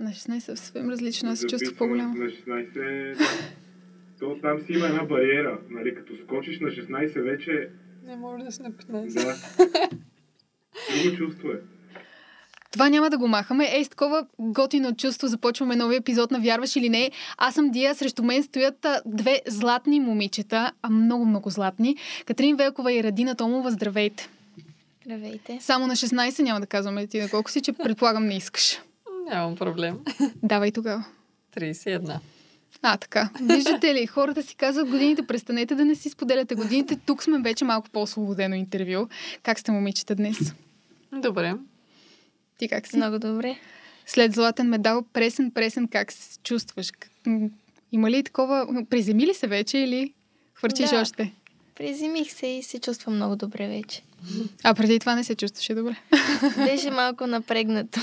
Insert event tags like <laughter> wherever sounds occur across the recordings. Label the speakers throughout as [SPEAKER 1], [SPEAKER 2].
[SPEAKER 1] На 16 е съвсем различно, аз се
[SPEAKER 2] Записвам
[SPEAKER 1] по-голямо.
[SPEAKER 2] На 16 да. То там си има една бариера. Нали? Като скочиш на 16 вече,
[SPEAKER 3] Не може да си на 15.
[SPEAKER 2] да. Друго чувство е.
[SPEAKER 1] Това няма да го махаме. Ей, с такова готино чувство започваме новия епизод на Вярваш или не. Аз съм Дия, срещу мен стоят две златни момичета, а много, много златни. Катрин Велкова и Радина Томова, здравейте.
[SPEAKER 4] Здравейте.
[SPEAKER 1] Само на 16 няма да казваме ти на колко си, че предполагам не искаш.
[SPEAKER 3] Нямам проблем.
[SPEAKER 1] Давай тогава.
[SPEAKER 3] 31.
[SPEAKER 1] А, така. Виждате ли, хората си казват годините, престанете да не си споделяте годините. Тук сме вече малко по-освободено интервю. Как сте, момичета, днес?
[SPEAKER 3] Добре.
[SPEAKER 1] Ти как си?
[SPEAKER 4] Много добре.
[SPEAKER 1] След златен медал, пресен, пресен, как се чувстваш? Има ли такова... Приземи ли се вече или хвърчиш
[SPEAKER 4] Да.
[SPEAKER 1] още?
[SPEAKER 4] Приземих се и се чувствам много добре вече.
[SPEAKER 1] А преди това не се чувстваше добре.
[SPEAKER 4] Беше малко напрегнато.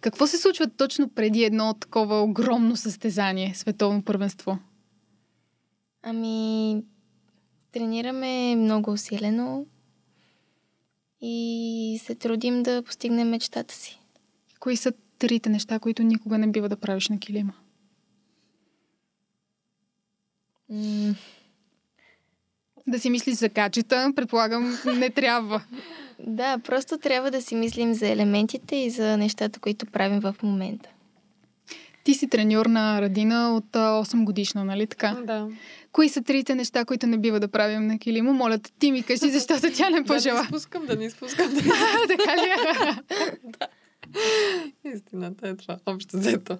[SPEAKER 1] Какво се случва точно преди едно такова огромно състезание, световно първенство?
[SPEAKER 4] Ами, тренираме много усилено и се трудим да постигнем мечтата си.
[SPEAKER 1] Кои са трите неща, които никога не бива да правиш на килима?
[SPEAKER 4] М,
[SPEAKER 1] Да си мислиш за качета, предполагам, не трябва.
[SPEAKER 4] Да, просто трябва да си мислим за елементите и за нещата, които правим в момента.
[SPEAKER 1] Ти си треньор на Радина от а, 8 годишна, нали така?
[SPEAKER 3] Да.
[SPEAKER 1] Кои са трите неща, които не бива да правим на килима? Моля ти ми кажи, <laughs> защото тя не
[SPEAKER 3] Да не
[SPEAKER 1] пожела.
[SPEAKER 3] изпускам, да не изпускам. <laughs> Да...
[SPEAKER 1] така ли? е? <laughs>
[SPEAKER 3] Истината е това. Общо взето.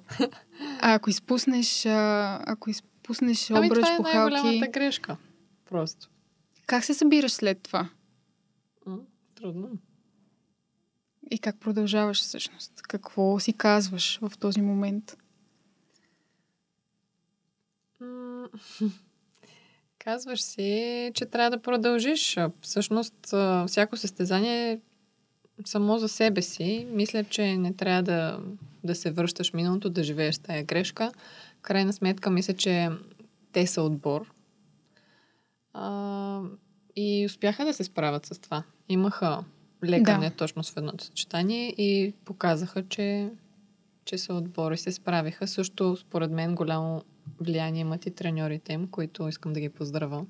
[SPEAKER 1] А ако изпуснеш, а, ако изпуснеш
[SPEAKER 3] Ами
[SPEAKER 1] обръч,
[SPEAKER 3] това е
[SPEAKER 1] похалки,
[SPEAKER 3] най-голямата грешка. Просто.
[SPEAKER 1] как се събираш след това?
[SPEAKER 3] Трудно.
[SPEAKER 1] И как продължаваш всъщност? Какво си казваш в този момент? <laughs>
[SPEAKER 3] Казваш си, че трябва да продължиш. Всъщност, всяко състезание само за себе си. Мисля, че не трябва да, да се връщаш миналото, да живееш тая грешка. Крайна сметка, мисля, че те са отбор. А, и успяха да се справят с това. Имаха лекане
[SPEAKER 1] Да.
[SPEAKER 3] точно в едното съчетание и показаха, че, че са отбор и се справиха. Също, според мен, голямо влияние имат и треньорите им, които искам да ги поздравя.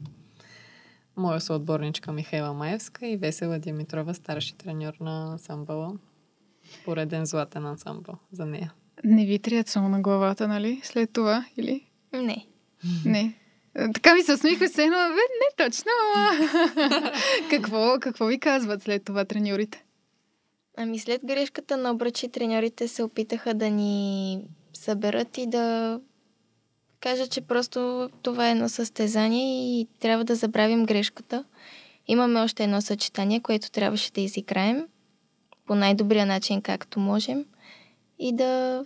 [SPEAKER 3] Моя съотборничка Михайла Маевска и Весела Димитрова, старши треньор на ансамбъла. Пореден златен ансамбъл за нея.
[SPEAKER 1] Не ви трият само на главата, нали? След това, или?
[SPEAKER 4] Не.
[SPEAKER 1] Не. Така ми се усмихва се, но бе, не точно, <laughs> какво, какво ви казват след това треньорите?
[SPEAKER 4] Ами след грешката на обръчи, треньорите се опитаха да ни съберат и да кажат, че просто това е едно състезание и трябва да забравим грешката. Имаме още едно съчетание, което трябваше да изиграем по най-добрия начин, както можем и да...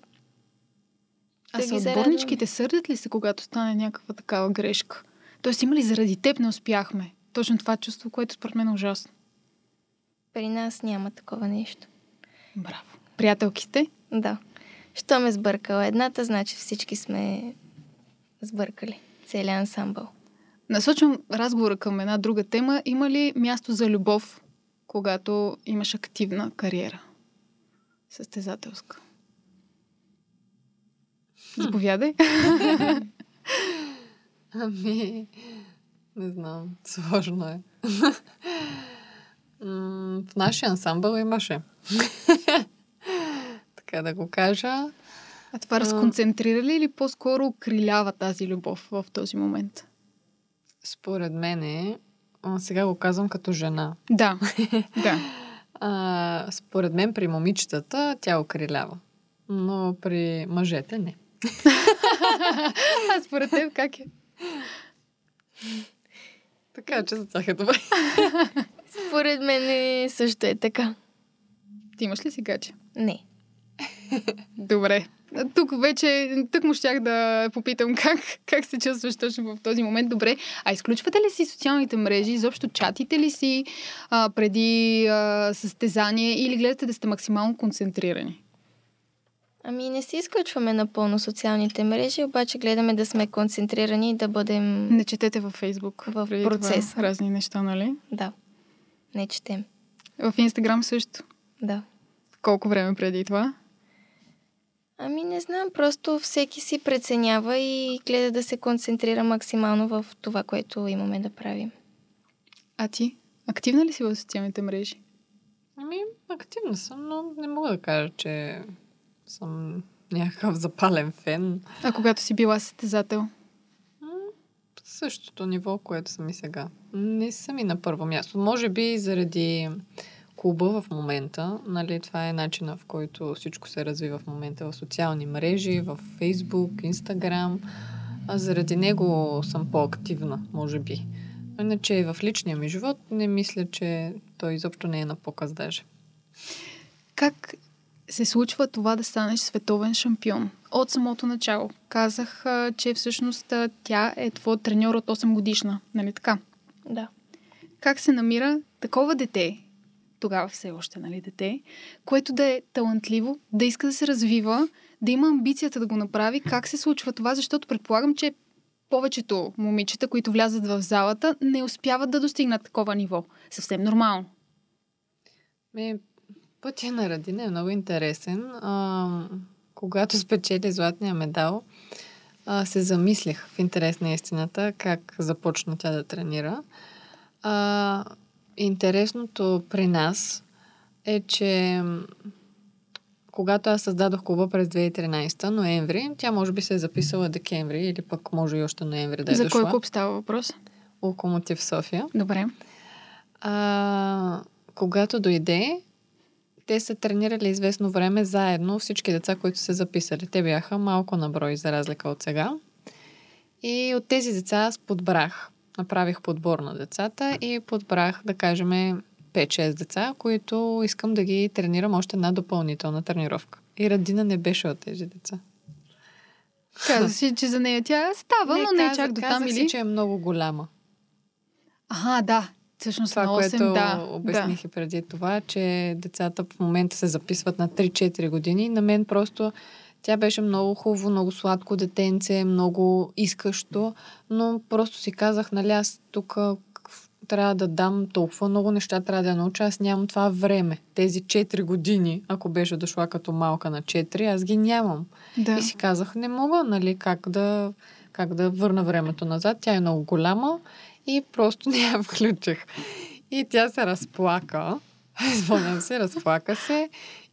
[SPEAKER 1] А
[SPEAKER 4] Да ги
[SPEAKER 1] съотборничките сърдят ли се, когато стане някаква такава грешка? Тоест има ли заради теб не успяхме? Точно това чувство, което според мен е ужасно.
[SPEAKER 4] При нас няма такова нещо.
[SPEAKER 1] Браво. Приятелки сте?
[SPEAKER 4] Да. Що ме сбъркала едната, значи всички сме сбъркали. Целият ансамбъл.
[SPEAKER 1] Насочвам разговора към една друга тема. Има ли място за любов, когато имаш активна кариера? Състезателска. Заповядай. <laughs>
[SPEAKER 3] Ами, не знам, сложно е. В нашия ансамбъл имаше. <laughs> така да го кажа.
[SPEAKER 1] А това разконцентрира ли или по-скоро окрилява тази любов в този момент?
[SPEAKER 3] Според мен е, сега го казвам като жена.
[SPEAKER 1] Да, да. <laughs>
[SPEAKER 3] А, според мен при момичетата тя окрилява. Но при мъжете не.
[SPEAKER 1] А според теб как е?
[SPEAKER 3] Така че за тях е добре.
[SPEAKER 4] Според мен е- също е така.
[SPEAKER 1] Ти имаш ли си гаче?
[SPEAKER 4] Не.
[SPEAKER 1] Добре. Тук вече, тук му щях да попитам как, как се чувстваш точно в този момент. Добре. А изключвате ли си социалните мрежи? Изобщо чатите ли си а, преди а, състезание или гледате да сте максимално концентрирани?
[SPEAKER 4] Ами не си изключваме напълно социалните мрежи, обаче гледаме да сме концентрирани и да бъдем...
[SPEAKER 1] Не четете във Фейсбук.
[SPEAKER 4] В
[SPEAKER 1] преди
[SPEAKER 4] процеса.
[SPEAKER 1] Това, разни неща, нали?
[SPEAKER 4] Да. Не четем.
[SPEAKER 1] В Инстаграм също.
[SPEAKER 4] Да.
[SPEAKER 1] Колко време преди това?
[SPEAKER 4] Ами не знам, просто всеки си преценява и гледа да се концентрира максимално в това, което имаме да правим.
[SPEAKER 1] А ти? Активна ли си в социалните мрежи?
[SPEAKER 3] Ами, активна съм, но не мога да кажа, че съм някакъв запален фен.
[SPEAKER 1] А когато си била състезател?
[SPEAKER 3] Същото ниво, което съм и сега. Не съм и на първо място. Може би заради клуба в момента, нали, това е начина в който всичко се развива в момента в социални мрежи, в Фейсбук, Инстаграм. А заради него съм по-активна, може би. Иначе в личния ми живот не мисля, че той изобщо не е на показ даже.
[SPEAKER 1] Как се случва това да станеш световен шампион? От самото начало. Казах, че всъщност тя е твой треньор от 8 годишна. Нали така?
[SPEAKER 4] Да.
[SPEAKER 1] Как се намира такова дете, тогава все още, нали, дете, което да е талантливо, да иска да се развива, да има амбицията да го направи. Как се случва това? Защото предполагам, че повечето момичета, които влязат в залата, не успяват да достигнат такова ниво. Съвсем нормално.
[SPEAKER 3] Ми, пътя на Радина е много интересен. А, когато спечели златния медал, а, се замислих в интерес на истината как започна тя да тренира. А, интересното при нас е, че когато аз създадох клуба през 2013, ноември, тя може би се е записала декември или пък може и още ноември да е
[SPEAKER 1] За
[SPEAKER 3] дошла.
[SPEAKER 1] кой клуб става въпрос?
[SPEAKER 3] Локомотив София.
[SPEAKER 1] Добре.
[SPEAKER 3] А, когато дойде, те са тренирали известно време заедно всички деца, които се записали. Те бяха малко на брой, за разлика от сега. И от тези деца аз подбрах. Направих подбор на децата и подбрах, да кажем, 5-6 деца, които искам да ги тренирам още една допълнителна тренировка. И Радина не беше от тези деца.
[SPEAKER 1] Каза си, че за нея тя става, но не
[SPEAKER 3] каза-
[SPEAKER 1] чак до там
[SPEAKER 3] казах
[SPEAKER 1] или...
[SPEAKER 3] си, че е много голяма.
[SPEAKER 1] Ага, да. Всъщност
[SPEAKER 3] Това,
[SPEAKER 1] на 8,
[SPEAKER 3] което
[SPEAKER 1] да.
[SPEAKER 3] обясних и преди това, че децата в момента се записват на 3-4 години. На мен просто тя беше много хубаво, много сладко детенце, много искащо, но просто си казах, нали, аз тук трябва да дам толкова много неща, трябва да науча, аз нямам това време. Тези 4 години, ако беше дошла като малка на 4, аз ги нямам.
[SPEAKER 1] Да.
[SPEAKER 3] И си казах, не мога, нали, как да, как да върна времето назад. Тя е много голяма и просто <laughs> не я включих. И тя се разплака. <laughs> Спомням се, разплака се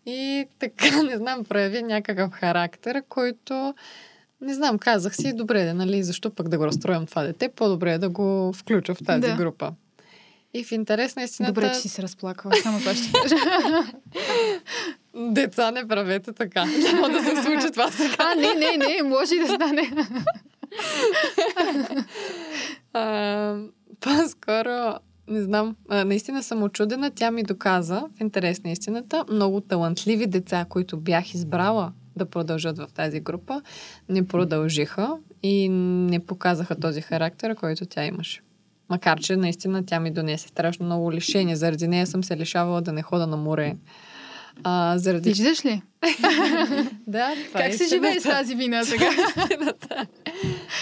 [SPEAKER 3] и така, <laughs> не знам, прояви някакъв характер, който не знам, казах си, добре, нали, защо пък да го разстроям това дете, по-добре е да го включа в тази
[SPEAKER 1] Да.
[SPEAKER 3] група. И в интерес на истината...
[SPEAKER 1] Добре, че си се разплакала. Само това ще кажа.
[SPEAKER 3] Деца, не правете така. Няма да се случи това сега.
[SPEAKER 1] а, не, не, не, може и да стане. <laughs>
[SPEAKER 3] По-скоро, не знам, наистина съм очудена. Тя ми доказа, в интерес на истината, много талантливи деца, които бях избрала да продължат в тази група, не продължиха и не показаха този характер, който тя имаше. Макар, че наистина тя ми донесе страшно много лишения. Заради нея съм се лишавала да не хода на море. А, заради...
[SPEAKER 1] Виждаш ли? <laughs>
[SPEAKER 3] Да, това е
[SPEAKER 1] Как се живее с тази вина сега? <laughs>
[SPEAKER 3] истината.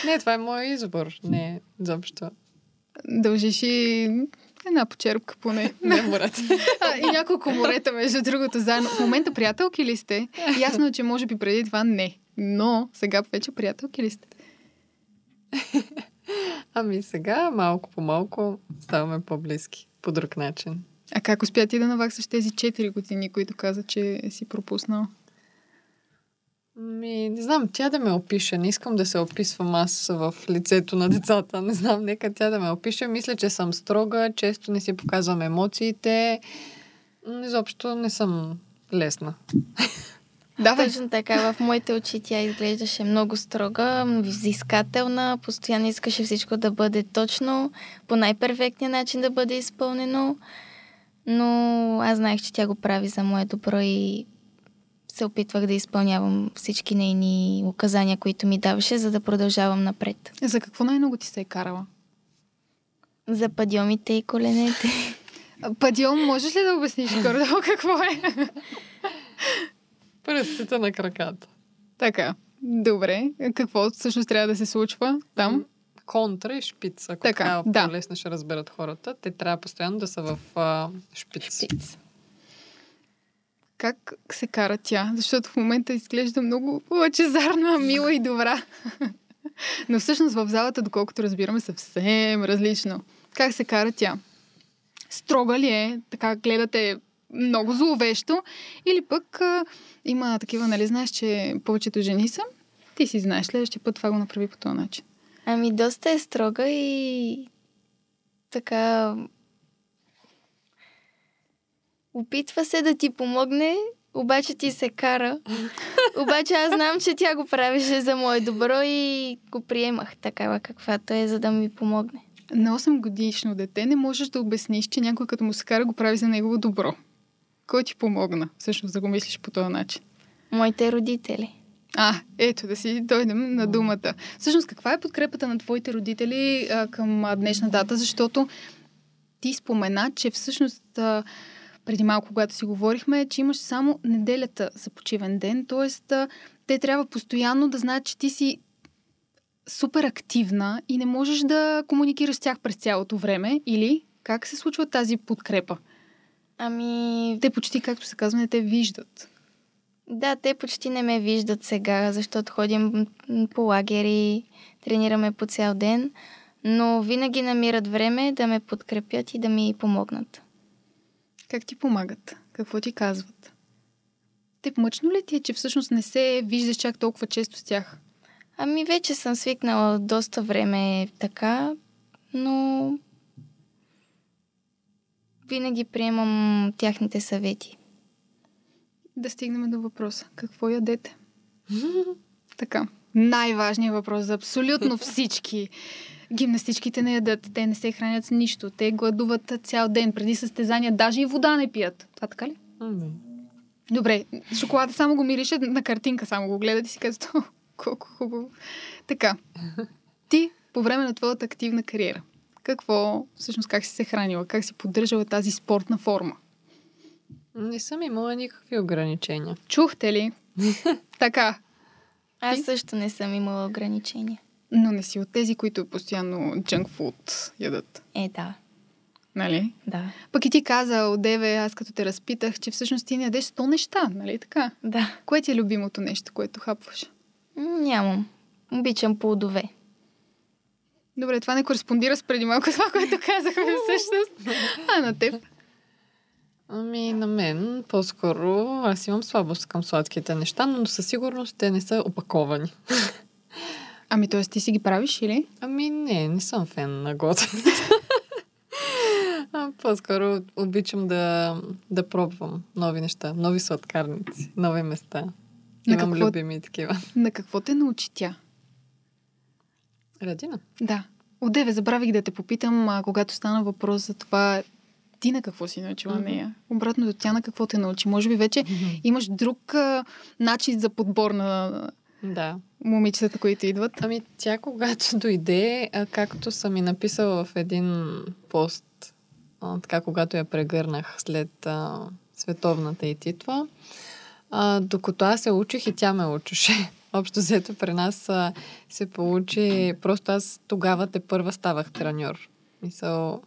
[SPEAKER 3] Не, това е мой избор. Не, изобщо.
[SPEAKER 1] Дължиш и една почерпка поне. <laughs>
[SPEAKER 3] Не, морете.
[SPEAKER 1] А, и няколко морета, между другото, заедно. В момента приятелки ли сте? Ясно е, че може би преди това не. Но сега вече приятелки ли сте?
[SPEAKER 3] Ами сега, малко по малко, ставаме по-близки. По друг начин.
[SPEAKER 1] А как успя ти да наваксаш тези 4 години, които каза, че си пропуснал?
[SPEAKER 3] Ми, не знам, тя да ме опише. Не искам да се описвам аз в лицето на децата. Не знам, нека тя да ме опише. Мисля, че съм строга, често не си показвам емоциите. Изобщо не съм лесна.
[SPEAKER 1] Давай.
[SPEAKER 4] Точно така, в моите очи тя изглеждаше много строга, взискателна, постоянно искаше всичко да бъде точно, по най-перфектния начин да бъде изпълнено. Но аз знаех, че тя го прави за мое добро и се опитвах да изпълнявам всички нейни указания, които ми даваше, за да продължавам напред.
[SPEAKER 1] За какво най-много ти се е карала?
[SPEAKER 4] За падьомите и коленете. <laughs>
[SPEAKER 1] А, Падион, можеш ли да обясниш горе какво е?
[SPEAKER 3] Пръстите на краката.
[SPEAKER 1] така, добре. Какво всъщност трябва да се случва там?
[SPEAKER 3] Контра и шпиц. Ако
[SPEAKER 1] Така,
[SPEAKER 3] така,
[SPEAKER 1] да.
[SPEAKER 3] по-лесно ще разберат хората, те трябва постоянно да са в а, шпиц.
[SPEAKER 4] Шпиц.
[SPEAKER 1] Как се кара тя? Защото в момента изглежда много лъчезарна, <laughs> мила и добра. <laughs> Но всъщност в залата, доколкото разбираме, съвсем различно. Как се кара тя? Строга ли е? Така гледате много зловещо? Или пък а, има такива, нали знаеш, че повечето жени са? Ти си знаеш, следващия път това го направи по този начин.
[SPEAKER 4] Ами, доста е строга и така... Опитва се да ти помогне, обаче ти се кара. обаче аз знам, че тя го правеше за мое добро и го приемах такава каквато е, за да ми помогне.
[SPEAKER 1] На 8 годишно дете не можеш да обясниш, че някой като му се кара го прави за негово добро. Кой ти помогна, всъщност, да го мислиш по този начин?
[SPEAKER 4] Моите родители.
[SPEAKER 1] А, ето да си дойдем на думата. Всъщност, каква е подкрепата на твоите родители а, към а, днешна дата? Защото ти спомена, че всъщност а, преди малко, когато си говорихме, че имаш само неделята за почивен ден, т.е. те трябва постоянно да знаят, че ти си супер активна и не можеш да комуникираш с тях през цялото време. Или как се случва тази подкрепа?
[SPEAKER 4] Ами,
[SPEAKER 1] Те почти, както се казва, не те виждат.
[SPEAKER 4] Да, те почти не ме виждат сега, защото ходим по лагери, тренираме по цял ден, но винаги намират време да ме подкрепят и да ми помогнат.
[SPEAKER 1] Как ти помагат? Какво ти казват? Те мъчно ли ти е, че всъщност не се виждаш чак толкова често с тях?
[SPEAKER 4] Ами вече съм свикнала доста време така, но винаги приемам тяхните съвети.
[SPEAKER 1] Да стигнем до въпроса. Какво ядете? <laughs> така. Най-важният въпрос за абсолютно всички. Гимнастичките не ядат, те не се хранят с нищо, те гладуват цял ден, преди състезания, даже и вода не пият. Това така ли?
[SPEAKER 3] Ами,
[SPEAKER 1] Добре, шоколада само го мирише, на картинка само го гледат и си казват, "О, колко хубаво. Така, ти по време на твоята активна кариера, какво, всъщност как си се хранила, как си поддържала тази спортна форма?
[SPEAKER 3] Не съм имала никакви ограничения.
[SPEAKER 1] Чухте ли? <laughs> така,
[SPEAKER 4] Аз
[SPEAKER 1] Ти?
[SPEAKER 4] също не съм имала ограничения.
[SPEAKER 1] но не си от тези, които постоянно junk food ядат.
[SPEAKER 4] Е, да,
[SPEAKER 1] Нали?
[SPEAKER 4] да,
[SPEAKER 1] Пък и ти каза, одеве, аз като те разпитах, че всъщност ти не ядеш 100 неща, нали така?
[SPEAKER 4] да.
[SPEAKER 1] Кое ти е любимото нещо, което хапваш?
[SPEAKER 4] Нямам. Обичам плодове.
[SPEAKER 1] Добре, това не кореспондира с преди малко това, което казахме <laughs> всъщност. А на теб?
[SPEAKER 3] Ами, на мен по-скоро аз имам слабост към сладките неща, но със сигурност те не са опаковани. <laughs>
[SPEAKER 1] Ами, т.е. ти си ги правиш или?
[SPEAKER 3] Ами не, не съм фен на готвенето. <laughs> А, По-скоро обичам да, да пробвам нови неща, нови сладкарници, нови места.
[SPEAKER 1] На
[SPEAKER 3] Имам
[SPEAKER 1] какво-
[SPEAKER 3] любими такива. <laughs>
[SPEAKER 1] На какво те научи тя?
[SPEAKER 3] Радина.
[SPEAKER 1] Да. Одеве, забравих да те попитам, а, когато стана въпрос за това, ти на какво си научила
[SPEAKER 3] Мгм.
[SPEAKER 1] нея? Обратното, тя на какво те научи? Може би вече имаш друг а, начин за подбор на
[SPEAKER 3] Да.
[SPEAKER 1] момичетата, които идват.
[SPEAKER 3] Ами тя когато <laughs> дойде, а, както съм и написала в един пост, а, така когато я прегърнах след а, световната и титла, а, докато аз се учих и тя ме учеше. <laughs> Общо взето при нас а, се получи, просто аз тогава те първа ставах треньор. Мисъл,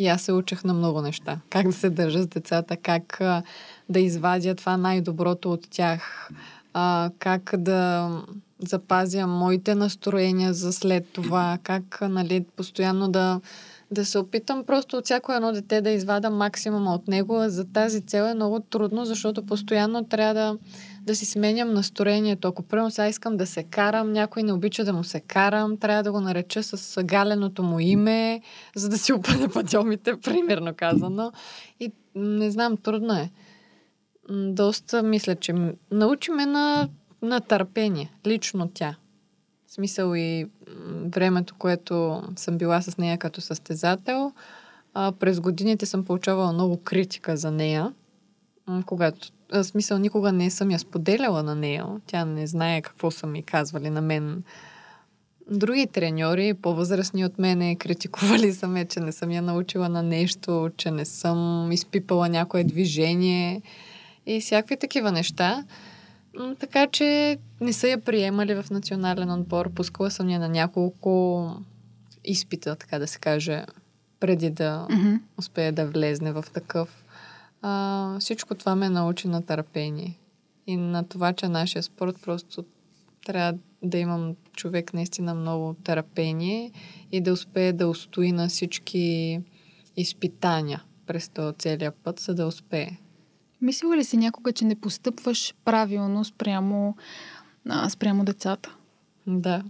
[SPEAKER 3] и аз се учех на много неща. Как да се държа с децата, как да извадя това най-доброто от тях, как да запазя моите настроения за след това, как нали, постоянно да, да се опитам просто от всяко едно дете да извада максимума от него. За тази цел е много трудно, защото постоянно трябва да, да си сменям настроението. Ако примерно сега искам да се карам, някой не обича да му се карам, трябва да го нареча с галеното му име, за да си опъне пътьомите, <laughs> примерно казано. И не знам, трудно е. Доста мисля, че научи ме на, на търпение. Лично тя. В смисъл и времето, което съм била с нея като състезател, а, през годините съм получавала много критика за нея. Когато, в смисъл, никога не съм я споделяла на нея. Тя не знае какво са ми казвали на мен. Други треньори, по-възрастни от мене, критикували са ме, че не съм я научила на нещо, че не съм изпипала някое движение и всякакви такива неща. Така че не са я приемали в национален отбор. Пускала съм я на няколко изпита, така да се каже, преди да
[SPEAKER 1] Мгм.
[SPEAKER 3] успее да влезне в такъв. А, всичко това ме научи на търпение. И на това, че нашия спорт просто трябва да имам човек наистина много търпение и да успее да устои на всички изпитания през този целият път, за да успее.
[SPEAKER 1] Мислила ли си някога, че не постъпваш правилно спрямо, а, спрямо децата?
[SPEAKER 3] Да.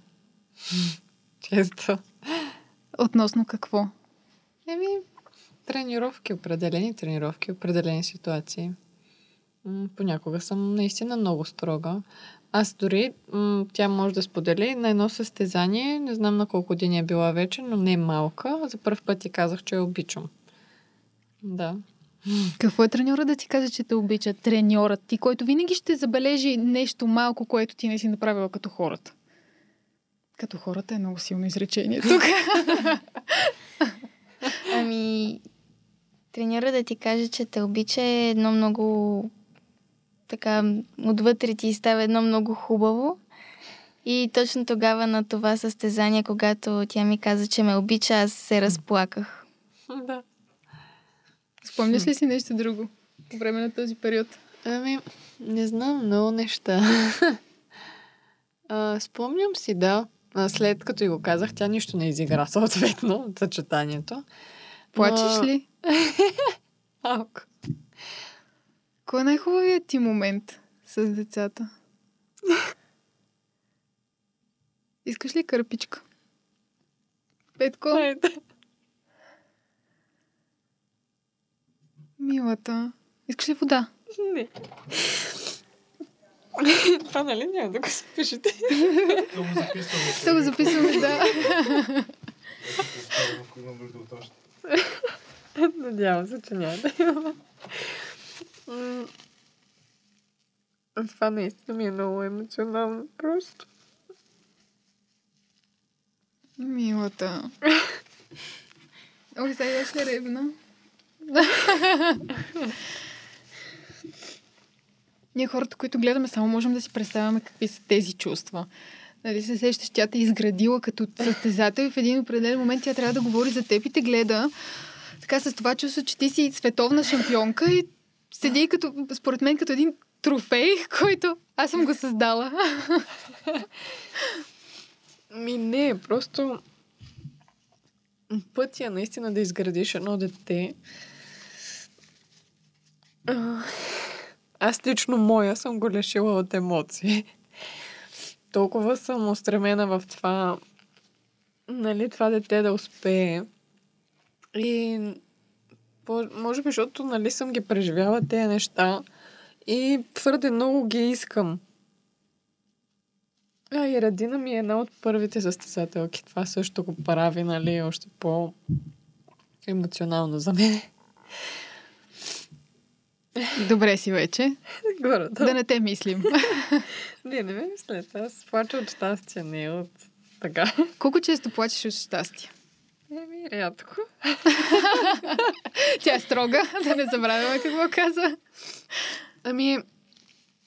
[SPEAKER 3] <laughs> Често.
[SPEAKER 1] Относно какво?
[SPEAKER 3] Еми, тренировки, определени тренировки, определени ситуации. М, Понякога съм наистина много строга. Аз дори, м, тя може да сподели на едно състезание, не знам на колко години е била вече, но не малка. За първ път ти казах, че я обичам. Да.
[SPEAKER 1] Какво е треньора да ти каже, че те обича? Треньорът ти, който винаги ще забележи нещо малко, което ти не си направила като хората. Като хората е много силно изречение тук. <laughs>
[SPEAKER 4] Ами, треньора да ти каже, че те обича е едно много така, отвътре ти става едно много хубаво. И точно тогава на това състезание, когато тя ми каза, че ме обича, аз се разплаках.
[SPEAKER 3] Да.
[SPEAKER 1] Спомняш ли си нещо друго по време на този период?
[SPEAKER 3] Ами, не знам много неща. <laughs> а, спомням си, да. А, след като и го казах, тя нищо не изигра <laughs> съответно от съчетанието.
[SPEAKER 1] Плачеш ли? <laughs>
[SPEAKER 3] Малко.
[SPEAKER 1] Кой е най-хубавият ти момент с децата? <laughs> Искаш ли кърпичка? Петко,
[SPEAKER 3] Хайде.
[SPEAKER 1] милата. Искаш ли вода?
[SPEAKER 3] Не. <laughs> Това нали няма да го запишете?
[SPEAKER 2] Да го записваме.
[SPEAKER 1] Да го записваме, да.
[SPEAKER 2] Ако има нужда от още. <laughs>
[SPEAKER 3] Надявам се, че няма да има. Това наистина ми е много емоционално просто.
[SPEAKER 1] Милата. <laughs> Ой, сега ще ревна. <laughs> Ние хората, които гледаме, само можем да си представяме какви са тези чувства. Нали се сещаш, тя те е изградила като състезател и в един определен момент тя трябва да говори за теб и те гледа така с това чувство, че ти си световна шампионка и седи като, според мен, като един трофей, <laughs> който аз съм го създала.
[SPEAKER 3] Ми не, просто пътя наистина да изградиш едно дете. Аз лично моя съм го лишила от емоции. Толкова съм устремена в това, нали, това дете да успее. И може би, защото нали, съм ги преживяла тези неща и твърде много ги искам. А, и Радина ми е една от първите състезателки. Това също го прави, нали, още по емоционално за мен.
[SPEAKER 1] Добре си вече.
[SPEAKER 3] Горе,
[SPEAKER 1] Да не те мислим. <laughs>
[SPEAKER 3] Не, не ме мислете. Аз плача от щастие, не от така.
[SPEAKER 1] Колко често плачеш от щастие?
[SPEAKER 3] Еми, рядко. <laughs>
[SPEAKER 1] Тя е строга, <laughs> да не забравяме какво каза.
[SPEAKER 3] Ами,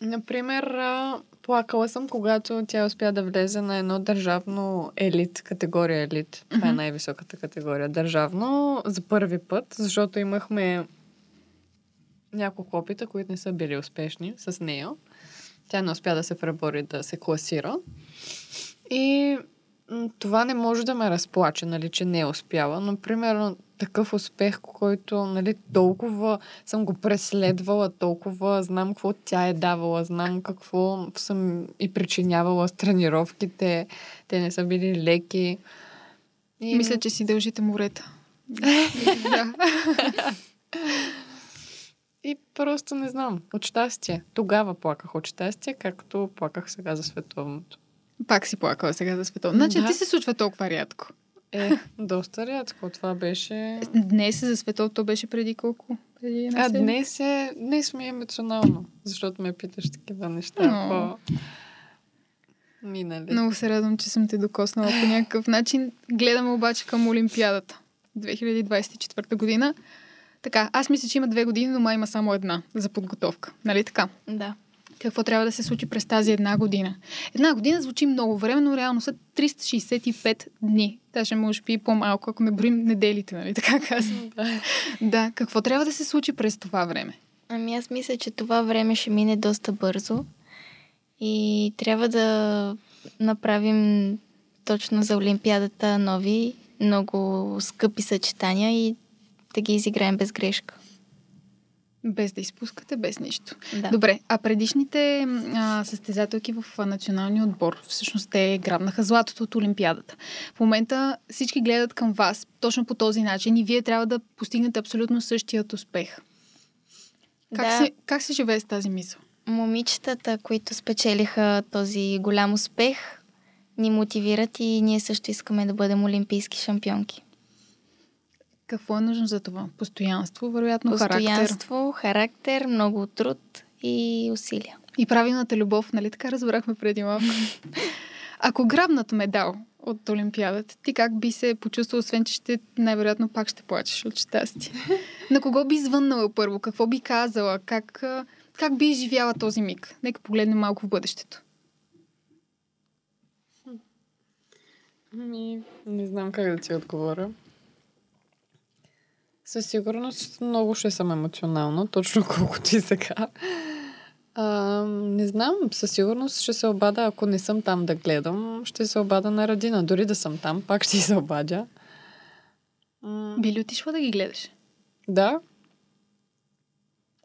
[SPEAKER 3] например, плакала съм, когато тя успя да влезе на едно държавно елит, категория елит. Това е най-високата категория. Държавно за първи път, защото имахме няколко опита, които не са били успешни с нея. Тя не успя да се пребори да се класира. И това не може да ме разплаче, нали, че не е успяла. Но, примерно, такъв успех, който, нали, толкова съм го преследвала, толкова знам какво тя е давала, знам какво съм и причинявала с тренировките. Те не са били леки. И...
[SPEAKER 1] Мисля, че си дължите морета. <laughs> да. <laughs>
[SPEAKER 3] И просто не знам. От щастие. Тогава плаках от щастие, както плаках сега за световното.
[SPEAKER 1] Пак си плакала сега за световно. Значи
[SPEAKER 3] Да.
[SPEAKER 1] ти се случва толкова рядко.
[SPEAKER 3] Е, <laughs> доста рядко. Това беше...
[SPEAKER 1] Днес за световното то беше преди колко? Преди
[SPEAKER 3] А днес е, днес ми е емоционално, защото ме питаш такива неща
[SPEAKER 1] О.
[SPEAKER 3] по минали.
[SPEAKER 1] Много се радвам, че съм те докоснала по някакъв начин. Гледаме обаче към Олимпиадата. 2024 година. Така, аз мисля, че има две години, но май има само една за подготовка. Нали така?
[SPEAKER 4] Да.
[SPEAKER 1] какво трябва да се случи през тази една година. Една година звучи много време, но реално са 365 дни. Даже може би по-малко, ако не броим неделите, нали? Така казвам.
[SPEAKER 3] Да.
[SPEAKER 1] да, какво трябва да се случи през това време?
[SPEAKER 4] Ами аз мисля, че това време ще мине доста бързо и трябва да направим точно за Олимпиадата нови, много скъпи съчетания и да ги изиграем без грешка.
[SPEAKER 1] Без да изпускате, без нищо.
[SPEAKER 4] Да.
[SPEAKER 1] Добре, а предишните а, състезателки в националния отбор, всъщност те грабнаха златото от Олимпиадата. В момента всички гледат към вас точно по този начин и вие трябва да постигнете абсолютно същият успех. Как,
[SPEAKER 4] Да.
[SPEAKER 1] се, как се живее с тази мисъл?
[SPEAKER 4] Момичетата, които спечелиха този голям успех, ни мотивират и ние също искаме да бъдем олимпийски шампионки.
[SPEAKER 1] Какво е нужно за това? Постоянство, вероятно, характер.
[SPEAKER 4] Постоянство, характер, много труд и усилия.
[SPEAKER 1] И правилната любов, нали така разбрахме преди малко? <laughs> Ако грабнат медал от Олимпиадата, ти как би се почувствал, освен че ще най-вероятно пак ще плачеш от щастие? <laughs> На кого би звъннала първо? Какво би казала? Как, как би изживяла този миг? Нека погледнем малко в бъдещето.
[SPEAKER 3] Ми, не знам как да ти отговоря. Със сигурност много ще съм емоционална, точно колкото и сега. А, не знам, със сигурност ще се обада, ако не съм там да гледам, ще се обада на Радина. Дори да съм там, пак ще се обадя.
[SPEAKER 1] Би ли отишла да ги гледаш?
[SPEAKER 3] Да,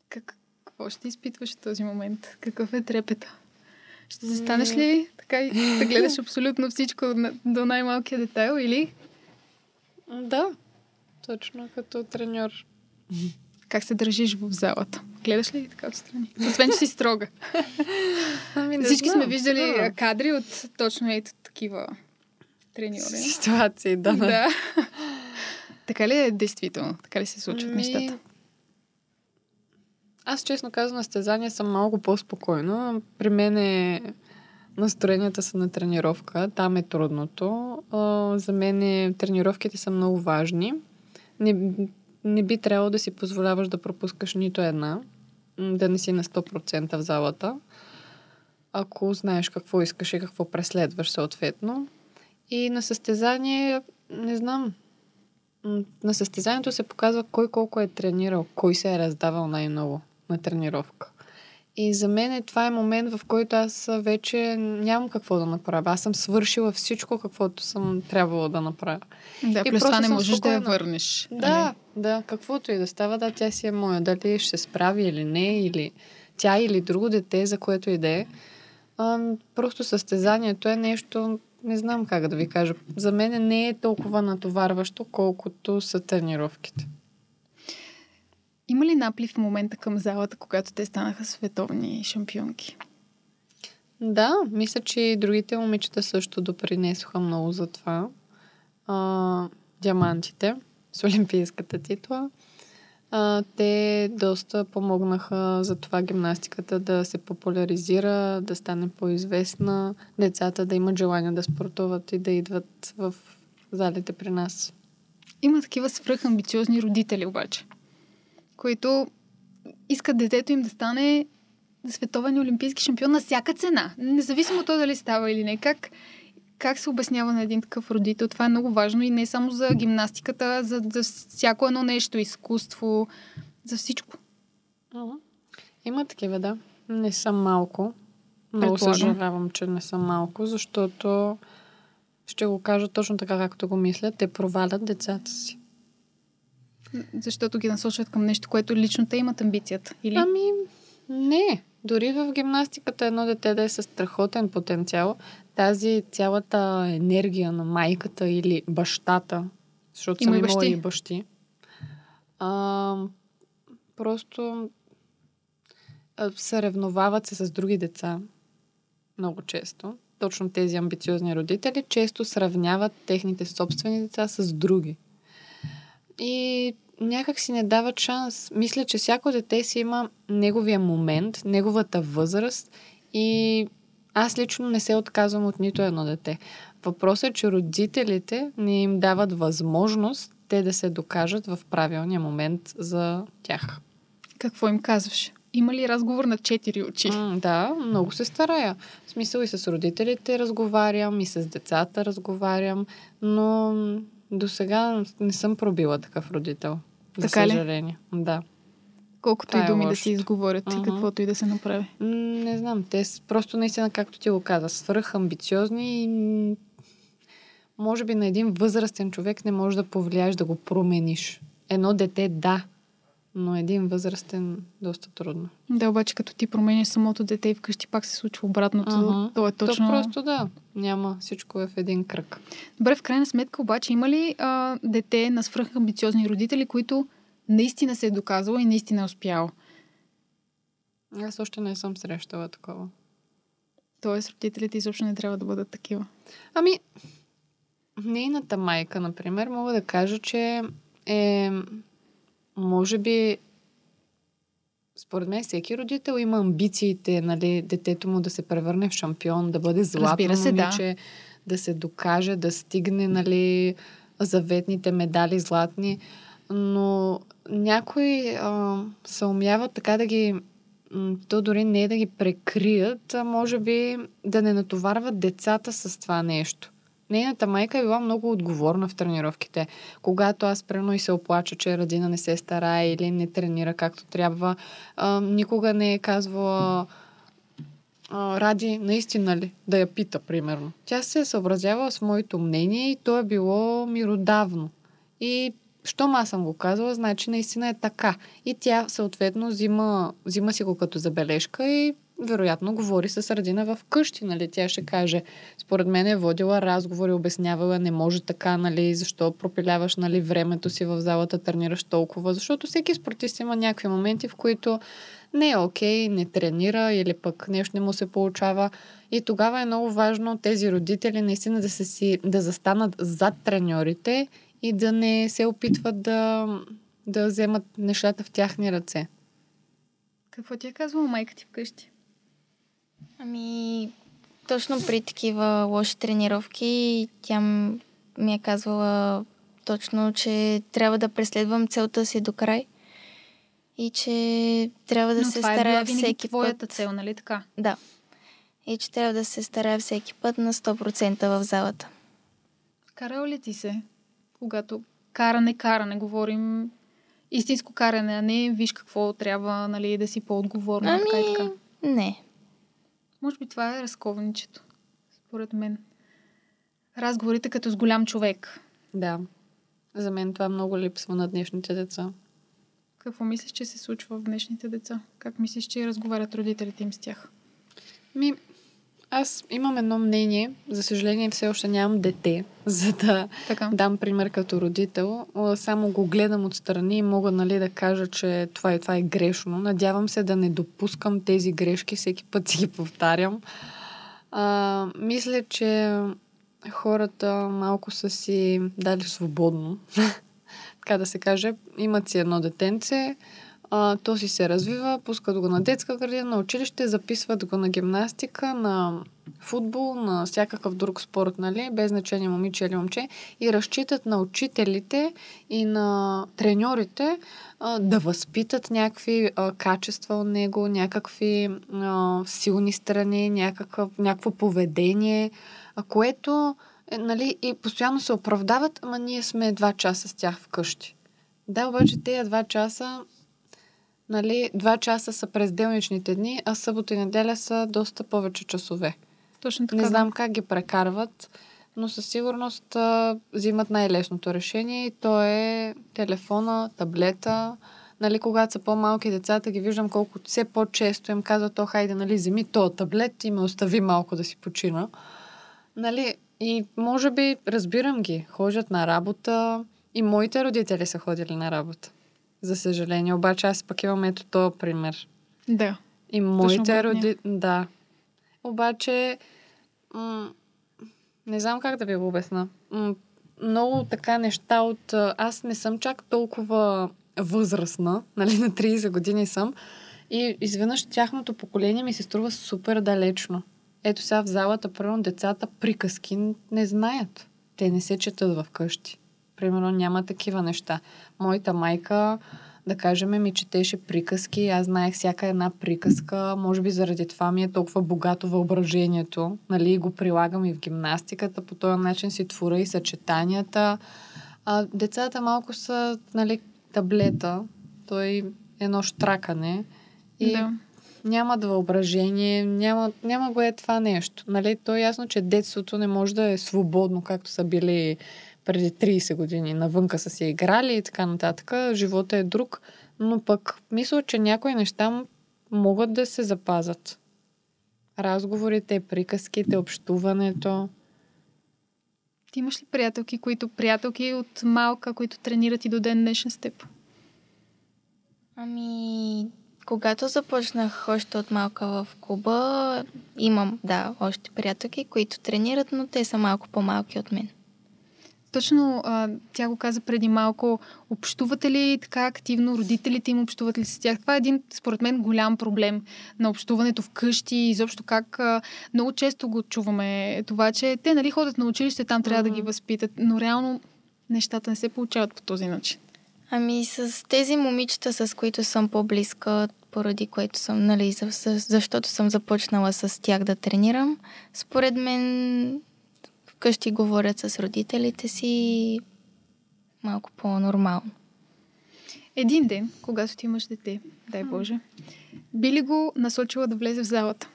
[SPEAKER 1] Как, какво ще изпитваш в този момент? Какъв е трепета? Ще застанеш ли така и да гледаш абсолютно всичко до най-малкия детайл или
[SPEAKER 3] да, точно като треньор.
[SPEAKER 1] как се държиш в залата? Гледаш ли така отстрани? Освен, че си строга. <laughs>
[SPEAKER 3] Ами,
[SPEAKER 1] Всички
[SPEAKER 3] знам,
[SPEAKER 1] сме виждали
[SPEAKER 3] да.
[SPEAKER 1] кадри от точно ето такива треньори.
[SPEAKER 3] ситуации, да. да.
[SPEAKER 1] да. така ли е действително? Така ли се случват
[SPEAKER 3] Ми,
[SPEAKER 1] нещата?
[SPEAKER 3] Аз честно казвам, на състезание съм малко по-спокойно. При мен е настроенията са на тренировка. Там е трудното. За мен е, тренировките са много важни. Не, не би трябвало да си позволяваш да пропускаш нито една. Да не си на 100% в залата. Ако знаеш какво искаш и какво преследваш съответно. И на състезание, не знам, на състезанието се показва кой колко е тренирал, кой се е раздавал най-много на тренировка. И за мен е, това е момент, в който аз вече нямам какво да направя. Аз съм свършила всичко, каквото съм трябвало да направя.
[SPEAKER 1] Да,
[SPEAKER 3] и
[SPEAKER 1] плюс това не можеш да я
[SPEAKER 3] спокойна.
[SPEAKER 1] върнеш.
[SPEAKER 3] Да, да, каквото и да става, да, тя си е моя. Дали ще справи или не, или тя или друго дете, за което и да е. А, Просто състезанието е нещо, не знам как да ви кажа. За мен не е толкова натоварващо, колкото са тренировките.
[SPEAKER 1] Има ли наплив в момента към залата, когато те станаха световни шампионки?
[SPEAKER 3] Да, мисля, че и другите момичета също допринесоха много за това. А, диамантите с олимпийската титла. А, те доста помогнаха за това гимнастиката да се популяризира, да стане по-известна, децата да имат желание да спортуват и да идват в залите при нас.
[SPEAKER 1] Има такива свръхамбициозни родители обаче, които искат детето им да стане световен и олимпийски шампион на всяка цена. Независимо това дали става или не. Как, как се обяснява на един такъв родител? Това е много важно и не само за гимнастиката, за, за всяко едно нещо, изкуство, за всичко.
[SPEAKER 3] Има такива, да. Не съм малко. Много съжалявам, че не съм малко, защото ще го кажа точно така, както го мисля. Те провалят децата си.
[SPEAKER 1] Защото ги насочват към нещо, което лично те имат амбицията. Или...
[SPEAKER 3] Ами, не. Дори в гимнастиката едно дете да е със страхотен потенциал, тази цялата енергия на майката или бащата, защото
[SPEAKER 1] Има
[SPEAKER 3] съм
[SPEAKER 1] и
[SPEAKER 3] имала и бащи, а, просто съревновават се с други деца много често. Точно тези амбициозни родители често сравняват техните собствени деца с други. И някак си не дават шанс. Мисля, че всяко дете си има неговия момент, неговата възраст и аз лично не се отказвам от нито едно дете. Въпросът е, че родителите не им дават възможност те да се докажат в правилния момент за тях.
[SPEAKER 1] Какво им казваш? Има ли разговор на четири очи?
[SPEAKER 3] М, да, много се старая. В смисъл и с родителите разговарям, и с децата разговарям, но до сега не съм пробила такъв родител. За
[SPEAKER 1] Така ли?
[SPEAKER 3] съжаление. Да.
[SPEAKER 1] Колкото
[SPEAKER 3] това
[SPEAKER 1] и
[SPEAKER 3] е
[SPEAKER 1] думи да
[SPEAKER 3] лошото.
[SPEAKER 1] си изговорят и
[SPEAKER 3] Мгм.
[SPEAKER 1] каквото и да се направи.
[SPEAKER 3] М, Не знам, те с- просто наистина, както ти го каза, свръх амбициозни и може би на един възрастен човек не можеш да повлияеш да го промениш. Едно дете да, но един възрастен доста трудно.
[SPEAKER 1] Да, обаче като ти променяш самото дете и вкъщи пак се случва обратното.
[SPEAKER 3] Ага.
[SPEAKER 1] То е точно...
[SPEAKER 3] То просто да, няма. Всичко е в един кръг.
[SPEAKER 1] Добре, в крайна сметка обаче има ли а, дете на свръхамбициозни родители, които наистина се е доказало и наистина е успял?
[SPEAKER 3] Аз още не съм срещала такова.
[SPEAKER 1] Тоест, родителите изобщо не трябва да бъдат такива.
[SPEAKER 3] Ами, нейната майка, например, мога да кажа, че е, може би, според мен всеки родител има амбициите, нали, детето му да се превърне в шампион, да бъде златно
[SPEAKER 1] Разбира се, да.
[SPEAKER 3] момиче, да. се докаже, да стигне, нали, заветните медали златни. Но някои а, се умяват така да ги то дори не е да ги прекрият, а може би да не натоварват децата с това нещо. Нейната майка е била много отговорна в тренировките. Когато аз прено и се оплача, че Радина не се старае или не тренира както трябва, а, никога не е казвала а, Ради, наистина ли? Да я пита, примерно. Тя се е съобразявала с моето мнение и то е било миродавно. И щом аз съм го казала, значи наистина е така. И тя съответно взима, взима си го като забележка и вероятно говори с Радина в къщи, нали? Тя ще каже, според мен е водила разговори, обяснявала, не може така, нали? Защо пропиляваш, нали, времето си в залата, тренираш толкова? Защото всеки спортист има някакви моменти, в които не е окей, не тренира или пък нещо не му се получава. И тогава е много важно тези родители наистина да, се си, да застанат зад треньорите и да не се опитват да, да вземат нещата в тяхни ръце.
[SPEAKER 1] Какво ти е казвала майка ти вкъщи?
[SPEAKER 4] Ами, точно при такива лоши тренировки тя ми е казвала точно, че трябва да преследвам целта си до край и че трябва да
[SPEAKER 1] Но
[SPEAKER 4] се
[SPEAKER 1] това е
[SPEAKER 4] старая
[SPEAKER 1] винаги
[SPEAKER 4] всеки
[SPEAKER 1] твоята
[SPEAKER 4] път.
[SPEAKER 1] цел, нали така?
[SPEAKER 4] Да. И че трябва да се старая всеки път на 100% в залата.
[SPEAKER 1] Карал ли ти се? Когато каране, каране, говорим истинско каране, а не виж какво трябва, нали, да си по-отговорна, така и така.
[SPEAKER 4] Ами, не.
[SPEAKER 1] Може би това е разковничето, според мен. Разговорите като с голям човек.
[SPEAKER 3] Да. За мен това много липсва на днешните деца.
[SPEAKER 1] Какво мислиш, че се случва в днешните деца? Как мислиш, че разговарят родителите им с тях?
[SPEAKER 3] Ми, аз имам едно мнение. За съжаление, все още нямам дете, <laughs> за да
[SPEAKER 1] Така.
[SPEAKER 3] дам пример като родител. Само го гледам отстрани и мога нали, да кажа, че това и това е грешно. Надявам се да не допускам тези грешки, всеки път си ги повтарям. А, мисля, че хората малко са си дали свободно, <laughs> така да се каже. Имат си едно детенце, а, то си се развива, пускат го на детска градина, на училище, записват го на гимнастика, на футбол, на всякакъв друг спорт, нали, без значение момиче или момче, и разчитат на учителите и на треньорите а, да възпитат някакви а, качества от него, някакви а, силни страни, някакъв, някакво поведение, а, което е, нали, и постоянно се оправдават, ама ние сме два часа с тях вкъщи. Да, обаче тези два часа нали, два часа са през делничните дни, а събота и неделя са доста повече часове.
[SPEAKER 1] Точно така.
[SPEAKER 3] Не знам как ги прекарват, но със сигурност а, взимат най-лесното решение и то е телефона, таблета. Нали, когато са по-малки децата, ги виждам колко все по-често им казват, то хайде, нали, вземи то таблет и ме остави малко да си почина. Нали, и може би разбирам ги. Ходят на работа. И моите родители са ходили на работа. За съжаление. Обаче аз пък имам ето този пример.
[SPEAKER 1] Да.
[SPEAKER 3] И моите родители... Да. Обаче... М- не знам как да ви го обясна. М- много така неща от... Аз не съм чак толкова възрастна, нали, на 30 години съм. И изведнъж тяхното поколение ми се струва супер далечно. Ето сега в залата, примерно, децата приказки не знаят. Те не се четат в къщи. Примерно няма такива неща. Моята майка да кажем, ми четеше приказки. Аз знаех всяка една приказка. Може би заради това ми е толкова богато въображението. Нали, го прилагам и в гимнастиката. По този начин си творя и съчетанията. А децата малко са, нали, таблета. Той е едно штракане. И
[SPEAKER 1] Да.
[SPEAKER 3] нямат въображение, няма, няма го е това нещо. Нали? То е ясно, че детството не може да е свободно, както са били преди 30 години. Навънка са си играли и така нататък. Живота е друг, но пък мисля, че някои неща могат да се запазят. Разговорите, приказките, общуването.
[SPEAKER 1] Ти имаш ли приятелки, които приятелки от малка, които тренират и до ден днешен с теб?
[SPEAKER 4] Ами, когато започнах още от малка в клуба, имам, да, още приятелки, които тренират, но те са малко по-малки от мен.
[SPEAKER 1] Точно а, тя го каза преди малко. Общувате ли така активно? Родителите им общуват ли с тях? Това е един, според мен, голям проблем на общуването вкъщи. Изобщо как а, много често го чуваме. Това, че те нали ходят на училище, там трябва да ги възпитат. Но реално нещата не се получават по този начин.
[SPEAKER 4] Ами с тези момичета, с които съм по-близка, поради което съм, нали, за, за- защото съм започнала с тях да тренирам, според мен вкъщи говорят с родителите си малко по-нормално.
[SPEAKER 1] Един ден, когато ти имаш дете, дай Боже, би ли го насочила да влезе в залата?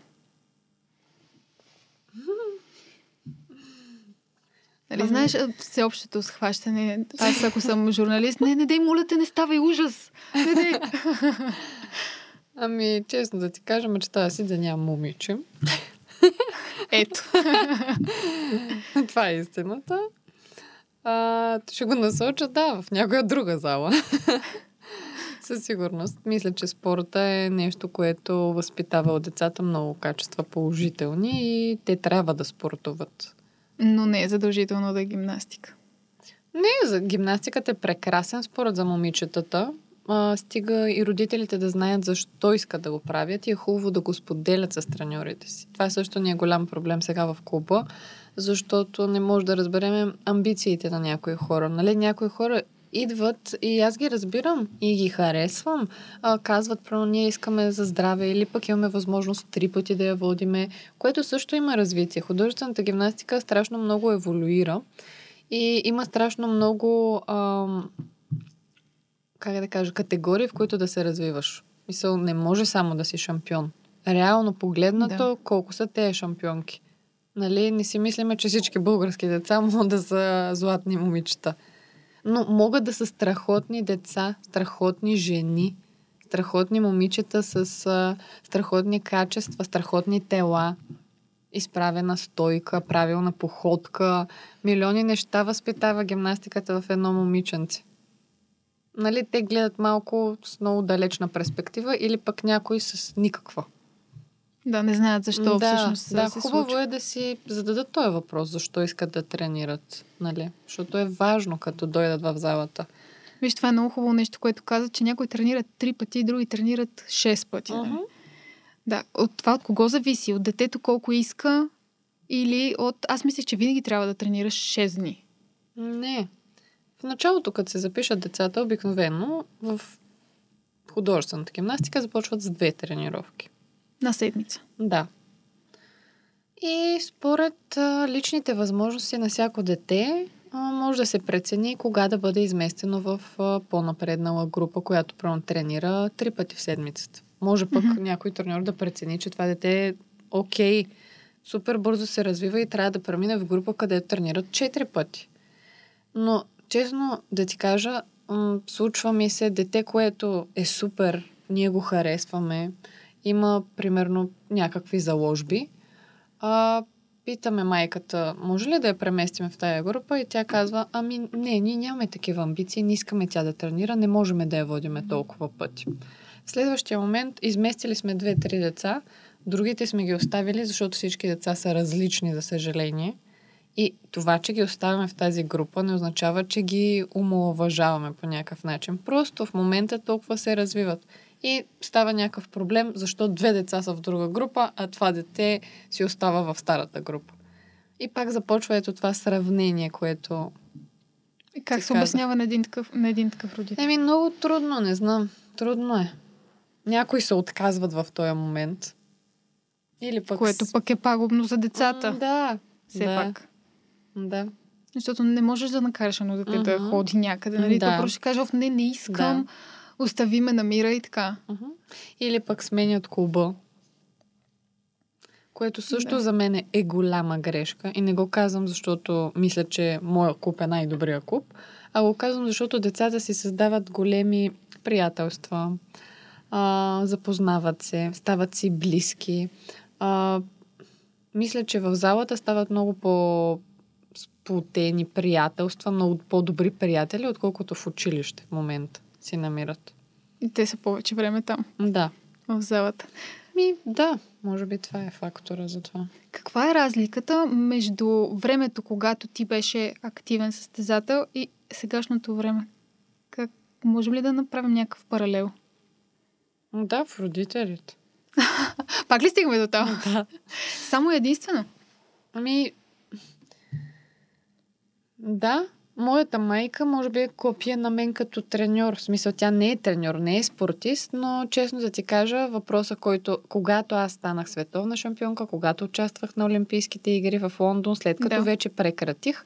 [SPEAKER 1] Нали, знаеш, а, всеобщото схващане. Аз, ако съм журналист, не, не дей, моля те, не ставай ужас. Не дей.
[SPEAKER 3] Ами, честно да ти кажа, мечтая си да нямам момиче.
[SPEAKER 1] Ето. <laughs>
[SPEAKER 3] Това е истината. А, ще го насоча, да, в някоя друга зала. <laughs> Със сигурност. Мисля, че спорта е нещо, което възпитава от децата много качества положителни и те трябва да спортуват.
[SPEAKER 1] Но не е задължително да е гимнастика.
[SPEAKER 3] Не, гимнастиката е прекрасен спорт за момичетата. А, стига и родителите да знаят защо искат да го правят и е хубаво да го споделят с треньорите си. Това също ни е голям проблем сега в клуба, защото не може да разберем амбициите на някои хора. Нали? Някои хора идват и аз ги разбирам и ги харесвам. А, казват, прямо ние искаме за здраве или пък имаме възможност три пъти да я водиме, което също има развитие. Художествената гимнастика страшно много еволюира и има страшно много ам, как да кажа, категории, в които да се развиваш. Мисъл, не може само да си шампион. Реално погледнато,
[SPEAKER 1] Да.
[SPEAKER 3] колко са те шампионки. Нали, не си мислиме, че всички български деца <laughs> могат да са златни момичета. Но могат да са страхотни деца, страхотни жени, страхотни момичета с а, страхотни качества, страхотни тела, изправена стойка, правилна походка. Милиони неща възпитава гимнастиката в едно момиченце. Нали, те гледат малко с много далечна перспектива или пък някой с никаква.
[SPEAKER 1] Да, не знаят защо
[SPEAKER 3] да,
[SPEAKER 1] всъщност
[SPEAKER 3] да,
[SPEAKER 1] се
[SPEAKER 3] хубаво
[SPEAKER 1] случва.
[SPEAKER 3] е да си зададат този въпрос, защо искат да тренират, нали? Защото е важно, като дойдат в залата.
[SPEAKER 1] Виж, това е много хубаво нещо, което каза, че някои тренират три пъти, други тренират шест пъти. нали?
[SPEAKER 3] Мгм.
[SPEAKER 1] Да, от това от кого зависи? От детето колко иска или от... Аз мислех, че винаги трябва да тренираш 6 дни.
[SPEAKER 3] Не. В началото, като се запишат децата, обикновено в художествената гимнастика започват с две тренировки.
[SPEAKER 1] На седмица.
[SPEAKER 3] Да. И според а, личните възможности на всяко дете, а, може да се прецени кога да бъде изместено в а, по-напреднала група, която прямо тренира три пъти в седмицата. Може пък
[SPEAKER 1] Мгм.
[SPEAKER 3] някой треньор да прецени, че това дете е окей, супер бързо се развива и трябва да премине в група, където тренират четири пъти. Но, честно да ти кажа, м- случва ми се дете, което е супер, ние го харесваме, има примерно някакви заложби. А, питаме майката, може ли да я преместим в тая група? И тя казва, ами не, ние нямаме такива амбиции, не искаме тя да тренира, не можем да я водиме толкова пъти. В следващия момент изместили сме две-три деца, другите сме ги оставили, защото всички деца са различни, за съжаление. И това, че ги оставяме в тази група, не означава, че ги умалуважаваме по някакъв начин. Просто в момента толкова се развиват. И става някакъв проблем, защо две деца са в друга група, а това дете си остава в старата група. И пак започва ето това сравнение, което
[SPEAKER 1] Как
[SPEAKER 3] ти
[SPEAKER 1] се обяснява на един такъв, на един такъв родител?
[SPEAKER 3] Еми, много трудно, не знам. Трудно е. Някои се отказват в този момент. Или пък...
[SPEAKER 1] Което пък е пагубно за децата.
[SPEAKER 3] М, Да.
[SPEAKER 1] Все
[SPEAKER 3] да,
[SPEAKER 1] пак.
[SPEAKER 3] Да.
[SPEAKER 1] Защото не можеш да накараш едно дете да
[SPEAKER 3] Мгм.
[SPEAKER 1] ходи някъде. Нали?
[SPEAKER 3] Да.
[SPEAKER 1] То просто ще каже, «Оф, не, не искам, остави ме на мира и така.
[SPEAKER 3] Мгм. Или пък сменят клуба. Което също
[SPEAKER 1] Да.
[SPEAKER 3] за мен е голяма грешка. И не го казвам, защото мисля, че моя клуб е най-добрия клуб, а го казвам, защото децата си създават големи приятелства, а, запознават се, стават си близки. А, мисля, че в залата стават много по сплотени приятелства, много по-добри приятели, отколкото в училище в момента си намират.
[SPEAKER 1] И те са повече време там,
[SPEAKER 3] Да.
[SPEAKER 1] в залата.
[SPEAKER 3] Ми, да, може би това е фактора за това.
[SPEAKER 1] Каква е разликата между времето, когато ти беше активен състезател и сегашното време? Как, можем ли да направим някакъв паралел?
[SPEAKER 3] Да, в родителите. <laughs>
[SPEAKER 1] Пак ли стигаме до там?
[SPEAKER 3] Да.
[SPEAKER 1] Само единствено.
[SPEAKER 3] Ами, да, моята майка може би е копия на мен като треньор. В смисъл, тя не е треньор, не е спортист, но честно да ти кажа, въпроса, който когато аз станах световна шампионка, когато участвах на Олимпийските игри в Лондон, след като
[SPEAKER 1] Да.
[SPEAKER 3] вече прекратих,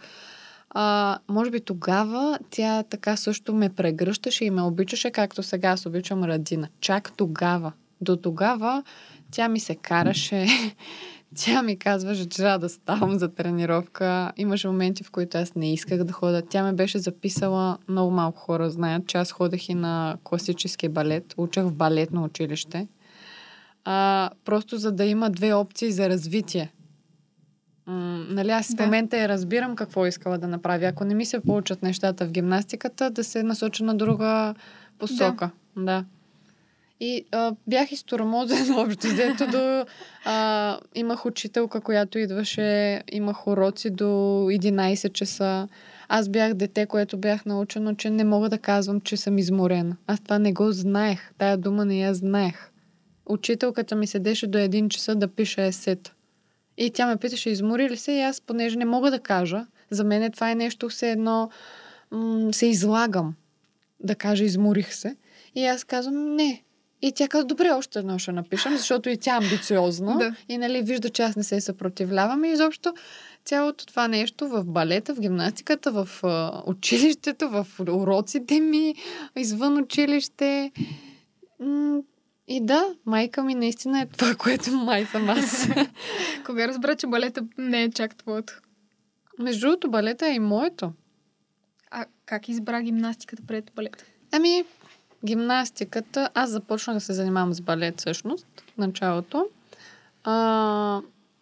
[SPEAKER 3] а, може би тогава тя така също ме прегръщаше и ме обичаше, както сега аз обичам Радина. Чак тогава. До тогава тя ми се караше, <laughs> тя ми казваше, че трябва да ставам за тренировка. Имаше моменти, в които аз не исках да ходя. Тя ме беше записала, много малко хора знаят, че аз ходех и на класически балет. Учех в балетно училище. А, просто за да има две опции за развитие. М, нали, аз
[SPEAKER 1] Да.
[SPEAKER 3] в момента я разбирам какво искала да направя. Ако не ми се получат нещата в гимнастиката, да се насоча на друга посока. Да. да. И а, бях изтормозена <laughs> общо, дето до... А, имах учителка, която идваше, имах уроци до 11 часа. Аз бях дете, което бях научено, че не мога да казвам, че съм изморена. Аз това не го знаех. Тая дума не я знаех. Учителката ми седеше до 1 часа да пише есета. И тя ме питаше, измори ли се? И аз, понеже не мога да кажа, за мен това е нещо все едно, м- се излагам да кажа, изморих се. И аз казвам, не. И тя казва, добре, още едно ще напишем, защото и тя е амбициозна.
[SPEAKER 1] Да.
[SPEAKER 3] И нали, вижда, че аз не се съпротивлявам. И изобщо цялото това нещо в балета, в гимнастиката, в училището, в уроците ми, извън училище. И да, майка ми наистина е това, което май съм аз. <laughs>
[SPEAKER 1] Кога разбра, че балета не е чак твоето?
[SPEAKER 3] Между другото, балета е и моето.
[SPEAKER 1] А как избра гимнастиката пред балета?
[SPEAKER 3] Ами, гимнастиката, аз започнах да се занимавам с балет всъщност, в началото, а,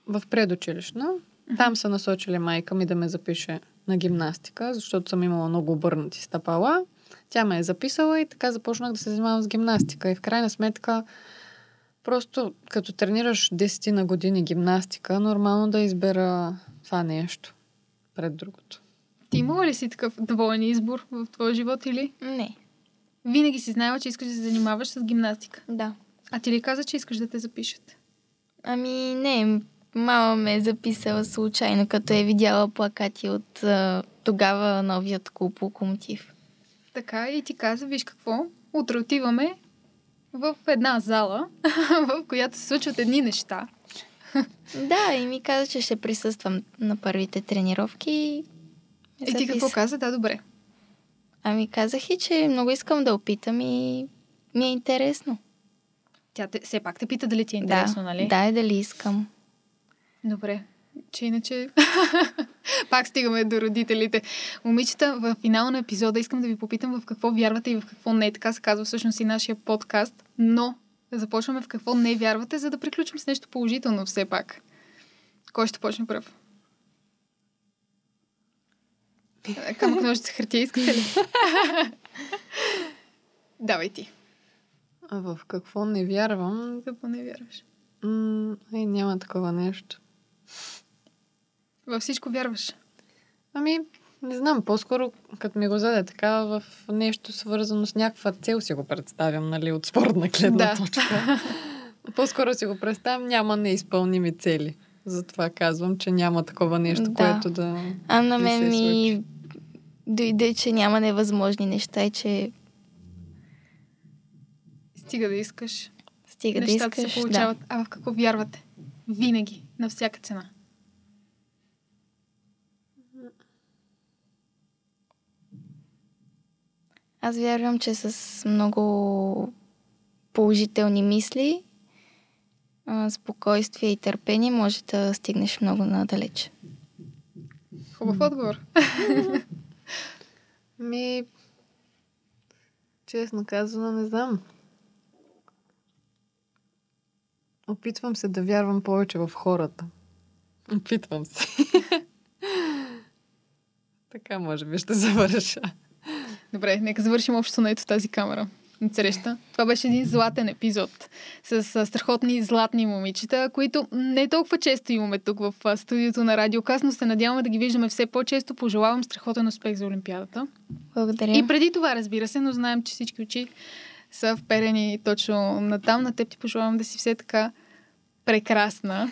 [SPEAKER 3] в предучилищна. Там са насочили майка ми да ме запише на гимнастика, защото съм имала много обърнати стъпала. Тя ме е записала и така започнах да се занимавам с гимнастика. И в крайна сметка, просто като тренираш 10 на години гимнастика, нормално да избера това нещо пред другото.
[SPEAKER 1] Ти имала ли си такъв доволен избор в твоя живот или
[SPEAKER 4] Не.
[SPEAKER 1] Винаги си знаела, че искаш да се занимаваш с гимнастика?
[SPEAKER 4] Да.
[SPEAKER 1] А ти ли каза, че искаш да те запишат?
[SPEAKER 4] Ами не, мама ме е записала случайно, като е видяла плакати от а, тогава новият клуб Локомотив.
[SPEAKER 1] Така и ти каза, виж какво, утре отиваме в една зала, <laughs> в която се случват едни неща.
[SPEAKER 4] Да, и ми каза, че ще присъствам на първите тренировки. и
[SPEAKER 1] И ти какво каза? Да, добре.
[SPEAKER 4] Ами казах и, че много искам да опитам и ми е интересно.
[SPEAKER 1] Тя те, все пак те пита дали ти е интересно,
[SPEAKER 4] да,
[SPEAKER 1] нали?
[SPEAKER 4] да, и дали искам.
[SPEAKER 1] Добре. Че иначе... <laughs> Пак стигаме до родителите. Момичета, в финала на епизода искам да ви попитам в какво вярвате и в какво не. Така се казва всъщност и нашия подкаст. Но започваме в какво не вярвате, за да приключим с нещо положително все пак. Кой ще почне пръв? Камък ножица хартия искате ли? Давай ти.
[SPEAKER 3] А в какво не вярвам,
[SPEAKER 1] Какво не вярваш?
[SPEAKER 3] М, е, няма такова нещо.
[SPEAKER 1] Във всичко вярваш.
[SPEAKER 3] Ами, не знам, по-скоро, като ми го заде така, в нещо свързано с някаква цел си го представям, нали, от спортна гледна
[SPEAKER 1] Да.
[SPEAKER 3] точка. <laughs> по-скоро си го представям, няма неизпълними цели. Затова казвам, че няма такова нещо,
[SPEAKER 4] Да.
[SPEAKER 3] което да...
[SPEAKER 4] А на мен ми дойде, че няма невъзможни неща и че
[SPEAKER 1] Стига да искаш.
[SPEAKER 4] стига да искаш.
[SPEAKER 1] се получават. А в какво вярвате? Винаги. На всяка цена.
[SPEAKER 4] Аз вярвам, че с много положителни мисли, а, спокойствие и търпение може да стигнеш много надалеч.
[SPEAKER 1] Хубав отговор. <laughs>
[SPEAKER 3] Ми, честно казано, не знам. Опитвам се да вярвам повече в хората. Опитвам се. <laughs> така може би ще завърша.
[SPEAKER 1] Добре, нека завършим общо на ето тази камера. Среща. Това беше един златен епизод с страхотни златни момичета, които не толкова често имаме тук в студиото на Радиокас, но се надяваме да ги виждаме все по-често. Пожелавам страхотен успех за Олимпиадата.
[SPEAKER 4] Благодаря.
[SPEAKER 1] И преди това, разбира се, но знаем, че всички очи са вперени точно на там. На теб ти пожелавам да си все така прекрасна,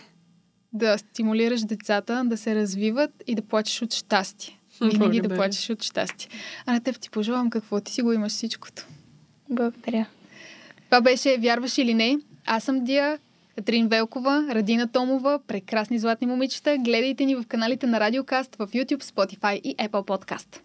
[SPEAKER 1] да стимулираш децата да се развиват и да плачеш от щастие. Винаги да плачеш от щастие. А на теб ти пожелавам какво ти си го имаш всичкото.
[SPEAKER 4] Благодаря.
[SPEAKER 1] Това беше Вярваш или не? Аз съм Дия, Катрин Велкова, Радина Томова, прекрасни златни момичета. Гледайте ни в каналите на Радиокаст в YouTube, Spotify и Apple Podcast.